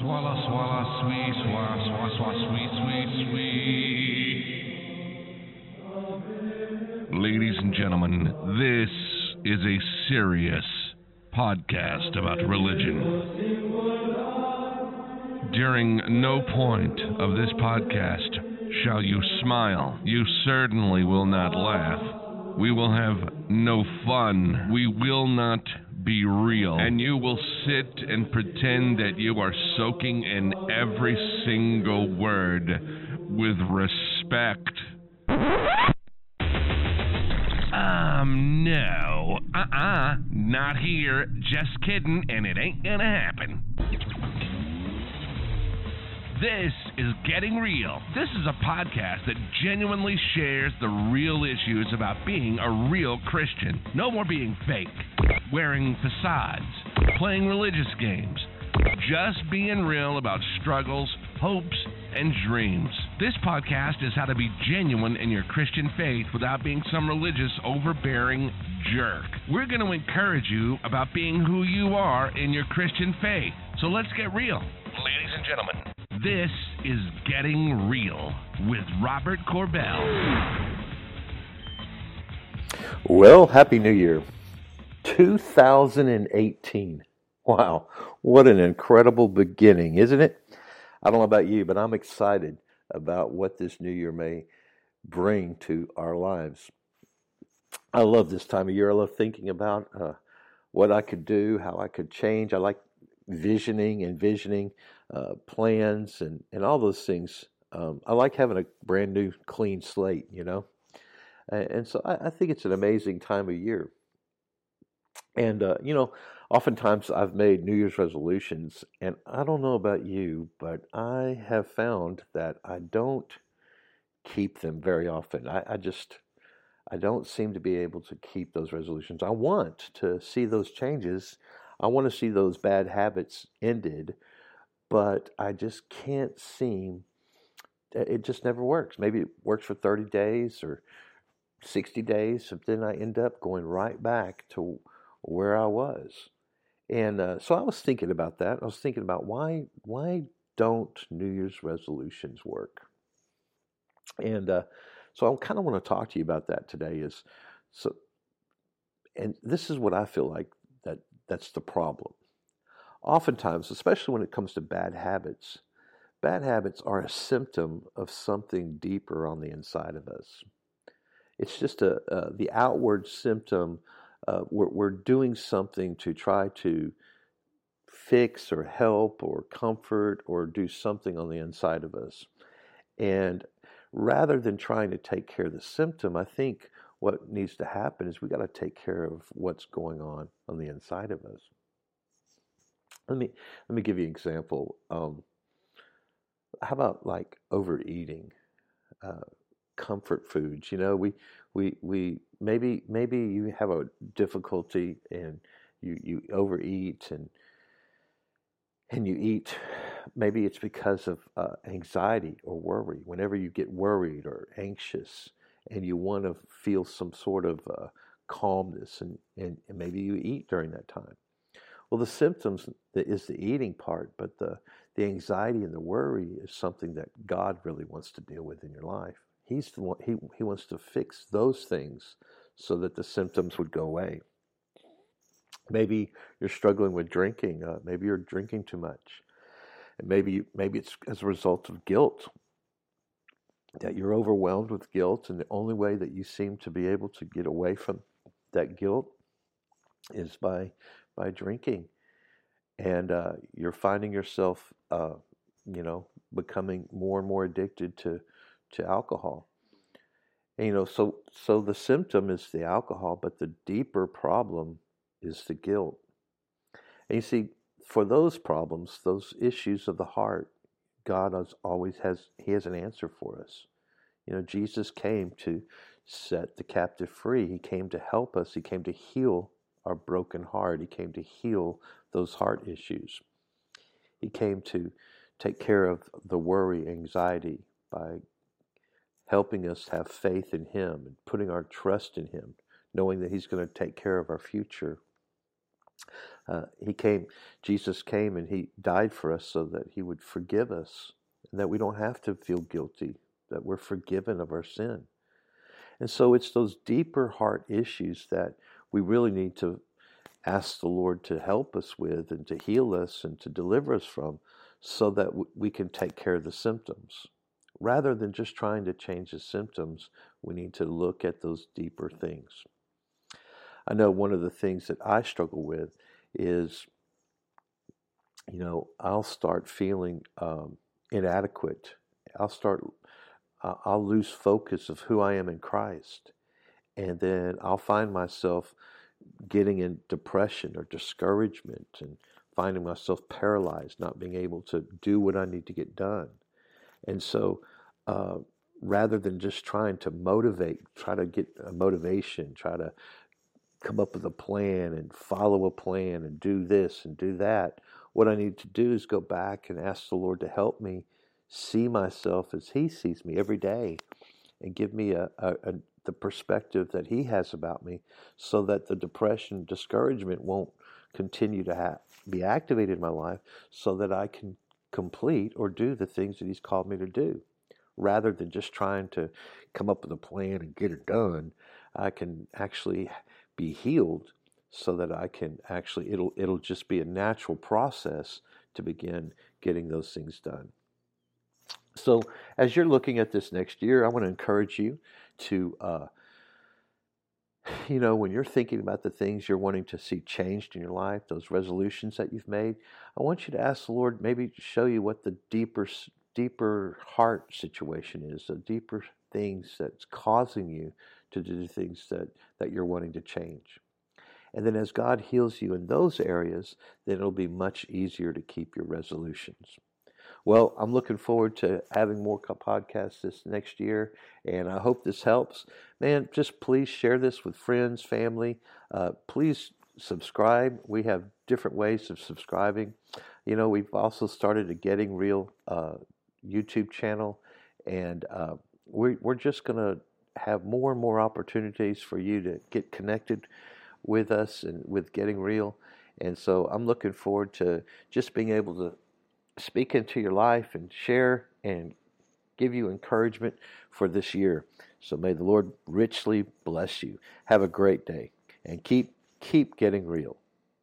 Swallow, swallow, sweet, swallow, swallow, sweet, sweet, sweet. Ladies and gentlemen, this is a serious podcast about religion. During no point of this podcast shall you smile. You certainly will not laugh. We will have no fun. We will not be real. And you will sit and pretend that you are soaking in every single word with respect. Um, no. Uh uh-uh. uh. Not here. Just kidding, and it ain't gonna happen. This is Getting Real. This is a podcast that genuinely shares the real issues about being a real Christian. No more being fake, wearing facades, playing religious games. Just being real about struggles, hopes, and dreams. This podcast is how to be genuine in your Christian faith without being some religious, overbearing jerk. We're going to encourage you about being who you are in your Christian faith. So let's get real. Ladies and gentlemen, this is Getting Real with Robert Corbell. Well, Happy New Year. 2018. Wow, what an incredible beginning, isn't it? I don't know about you, but I'm excited about what this new year may bring to our lives. I love this time of year. I love thinking about uh, what I could do, how I could change. I like visioning, envisioning uh, plans, and, and all those things. Um, I like having a brand new, clean slate, you know? And, and so I, I, think it's an amazing time of year. And, uh, you know, oftentimes I've made New Year's resolutions, and I don't know about you, but I have found that I don't keep them very often. I, I just. I don't seem to be able to keep those resolutions. I want to see those changes. I want to see those bad habits ended, but I just can't seem. It just never works. Maybe it works for 30 days or 60 days, but then I end up going right back to where I was. And uh, so I was thinking about that. I was thinking about why why don't New Year's resolutions work? And uh, so I kind of want to talk to you about that today. Is so, and this is what I feel like that's the problem. Oftentimes, especially when it comes to bad habits, bad habits are a symptom of something deeper on the inside of us. It's just a, uh, the outward symptom. Uh, we're, we're doing something to try to fix or help or comfort or do something on the inside of us. And rather than trying to take care of the symptom, I think what needs to happen is we got to take care of what's going on on the inside of us. Let me let me give you an example. Um, how about like overeating, uh, comfort foods? You know, we we we maybe maybe you have a difficulty and you you overeat and and you eat maybe it's because of uh, anxiety or worry whenever you get worried or anxious and you want to feel some sort of uh, calmness and, and, maybe you eat during that time well, the symptoms is the eating part, but the, the anxiety and the worry is something that God really wants to deal with in your life. He's the one, he, he wants to fix those things so that the symptoms would go away. Maybe you're struggling with drinking. Uh, maybe you're drinking too much. And maybe, maybe it's as a result of guilt that you're overwhelmed with guilt, and the only way that you seem to be able to get away from that guilt is by by drinking, and uh, you're finding yourself, uh, you know, becoming more and more addicted to to alcohol. And, you know, so so the symptom is the alcohol, but the deeper problem is the guilt. And you see, for those problems, those issues of the heart, God has always has He has an answer for us. You know, Jesus came to set the captive free. He came to help us. He came to heal our broken heart. He came to heal those heart issues. He came to take care of the worry, anxiety by helping us have faith in Him and putting our trust in Him, knowing that He's going to take care of our future. Uh, he came, Jesus came and he died for us so that he would forgive us, and that we don't have to feel guilty, that we're forgiven of our sin. And so it's those deeper heart issues that we really need to ask the Lord to help us with and to heal us and to deliver us from so that we can take care of the symptoms. Rather than just trying to change the symptoms, we need to look at those deeper things. I know one of the things that I struggle with is, you know, I'll start feeling um, inadequate. I'll start, I'll lose focus of who I am in Christ. And then I'll find myself getting in depression or discouragement and finding myself paralyzed, not being able to do what I need to get done. And so, uh, rather than just trying to motivate, try to get a motivation, try to come up with a plan and follow a plan and do this and do that, what I need to do is go back and ask the Lord to help me see myself as He sees me every day and give me a, a, a the perspective that He has about me so that the depression, discouragement won't continue to have, be activated in my life so that I can complete or do the things that He's called me to do. Rather than just trying to come up with a plan and get it done, I can actually be healed so that I can actually it'll it'll just be a natural process to begin getting those things done. So as you're looking at this next year, I want to encourage you to uh, you know, when you're thinking about the things you're wanting to see changed in your life, those resolutions that you've made, I want you to ask the Lord maybe show you what the deeper, deeper heart situation is, the deeper things that's causing you to do things that, that you're wanting to change. And then as God heals you in those areas, then it'll be much easier to keep your resolutions. Well, I'm looking forward to having more podcasts this next year, and I hope this helps. Man, just please share this with friends, family. Uh, please subscribe. We have different ways of subscribing. You know, we've also started a Getting Real uh, YouTube channel, and uh, we're, we're just going to have more and more opportunities for you to get connected with us and with Getting Real. And so I'm looking forward to just being able to speak into your life and share and give you encouragement for this year. So may the Lord richly bless you. Have a great day and keep keep getting real.